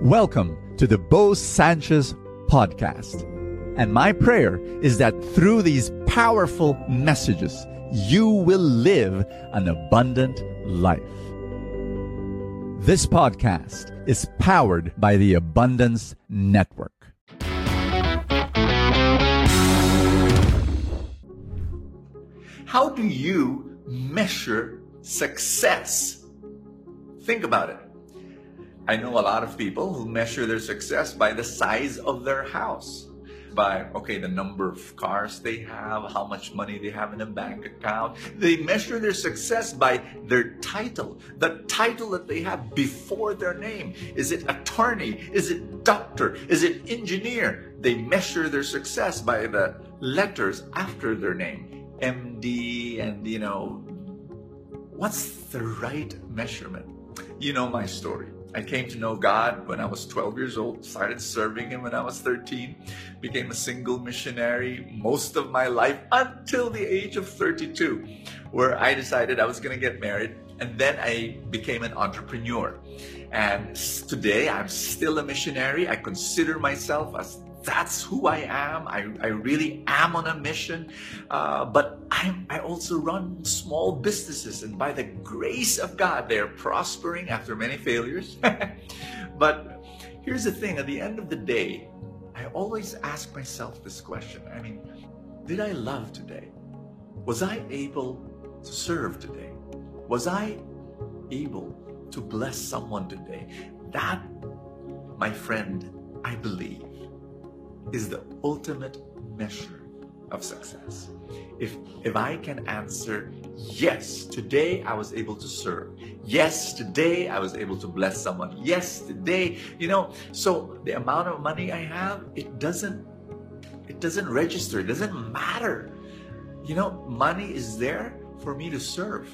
Welcome to the Bo Sanchez podcast. And my prayer is that through these powerful messages, you will live an abundant life. This podcast is powered by the Abundance Network. How do you measure success? Think about it. I know a lot of people who measure their success by the size of their house. By, okay, the number of cars they have, how much money they have in a bank account. They measure their success by their title, the title that they have before their name. Is it attorney? Is it doctor? Is it engineer? They measure their success by the letters after their name. MD and, you know, what's the right measurement? You know my story. I came to know God when I was 12 years old, started serving Him when I was 13, became a single missionary most of my life until the age of 32, where I decided I was going to get married. And then I became an entrepreneur. And today I'm still a missionary. I consider myself as that's who I am. I, I really am on a mission. Uh, but I'm, I also run small businesses, and by the grace of God, they're prospering after many failures. but here's the thing at the end of the day, I always ask myself this question I mean, did I love today? Was I able to serve today? Was I able to bless someone today? That, my friend, I believe is the ultimate measure of success. If if I can answer yes, today I was able to serve. Yes, today I was able to bless someone. Yes, today, you know, so the amount of money I have, it doesn't it doesn't register. It doesn't matter. You know, money is there for me to serve.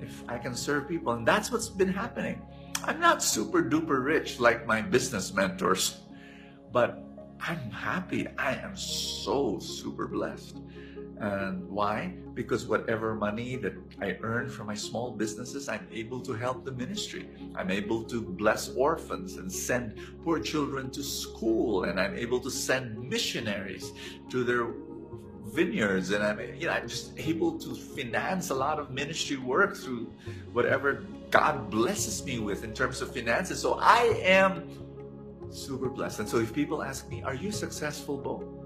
If I can serve people, and that's what's been happening. I'm not super duper rich like my business mentors, but I'm happy. I am so super blessed. And why? Because whatever money that I earn from my small businesses, I'm able to help the ministry. I'm able to bless orphans and send poor children to school, and I'm able to send missionaries to their vineyards and I'm you know I'm just able to finance a lot of ministry work through whatever God blesses me with in terms of finances. So I am super blessed. And so if people ask me, Are you successful, Bo?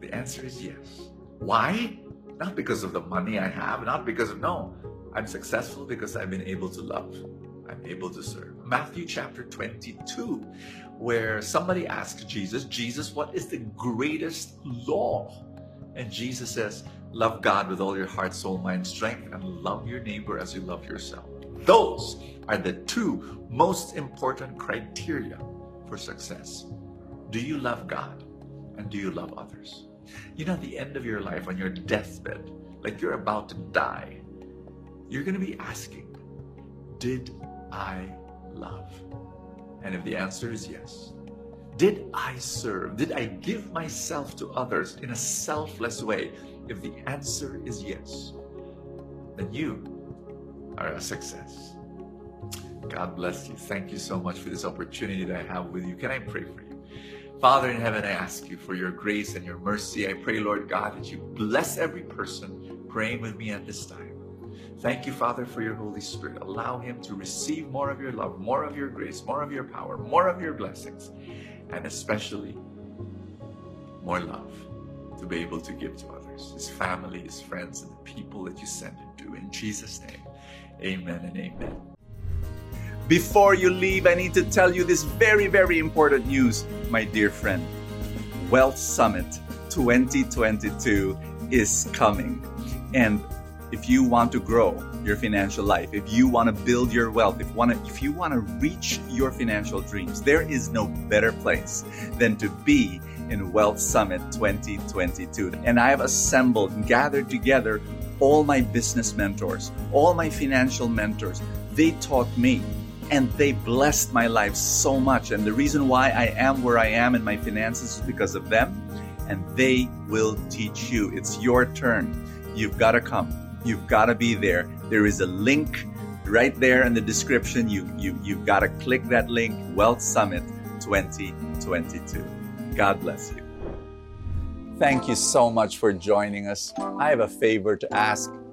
The answer is yes. Why? Not because of the money I have, not because of, no. I'm successful because I've been able to love. I'm able to serve. Matthew chapter 22, where somebody asked Jesus, Jesus, what is the greatest law? And Jesus says, Love God with all your heart, soul, mind, strength, and love your neighbor as you love yourself. Those are the two most important criteria for success. Do you love God? And do you love others? You know, at the end of your life, on your deathbed, like you're about to die, you're going to be asking, Did I love? And if the answer is yes, did I serve? Did I give myself to others in a selfless way? If the answer is yes, then you are a success. God bless you. Thank you so much for this opportunity that I have with you. Can I pray for you? Father in heaven, I ask you for your grace and your mercy. I pray, Lord God, that you bless every person praying with me at this time. Thank you, Father, for your Holy Spirit. Allow him to receive more of your love, more of your grace, more of your power, more of your blessings, and especially more love to be able to give to others, his family, his friends, and the people that you send him to. In Jesus' name, amen and amen. Before you leave, I need to tell you this very, very important news, my dear friend. Wealth Summit 2022 is coming. And if you want to grow your financial life, if you want to build your wealth, if, wanna, if you want to reach your financial dreams, there is no better place than to be in Wealth Summit 2022. And I have assembled and gathered together all my business mentors, all my financial mentors. They taught me and they blessed my life so much. And the reason why I am where I am in my finances is because of them, and they will teach you. It's your turn. You've got to come, you've got to be there. There is a link Right there in the description, you, you, you've got to click that link, Wealth Summit 2022. God bless you. Thank you so much for joining us. I have a favor to ask.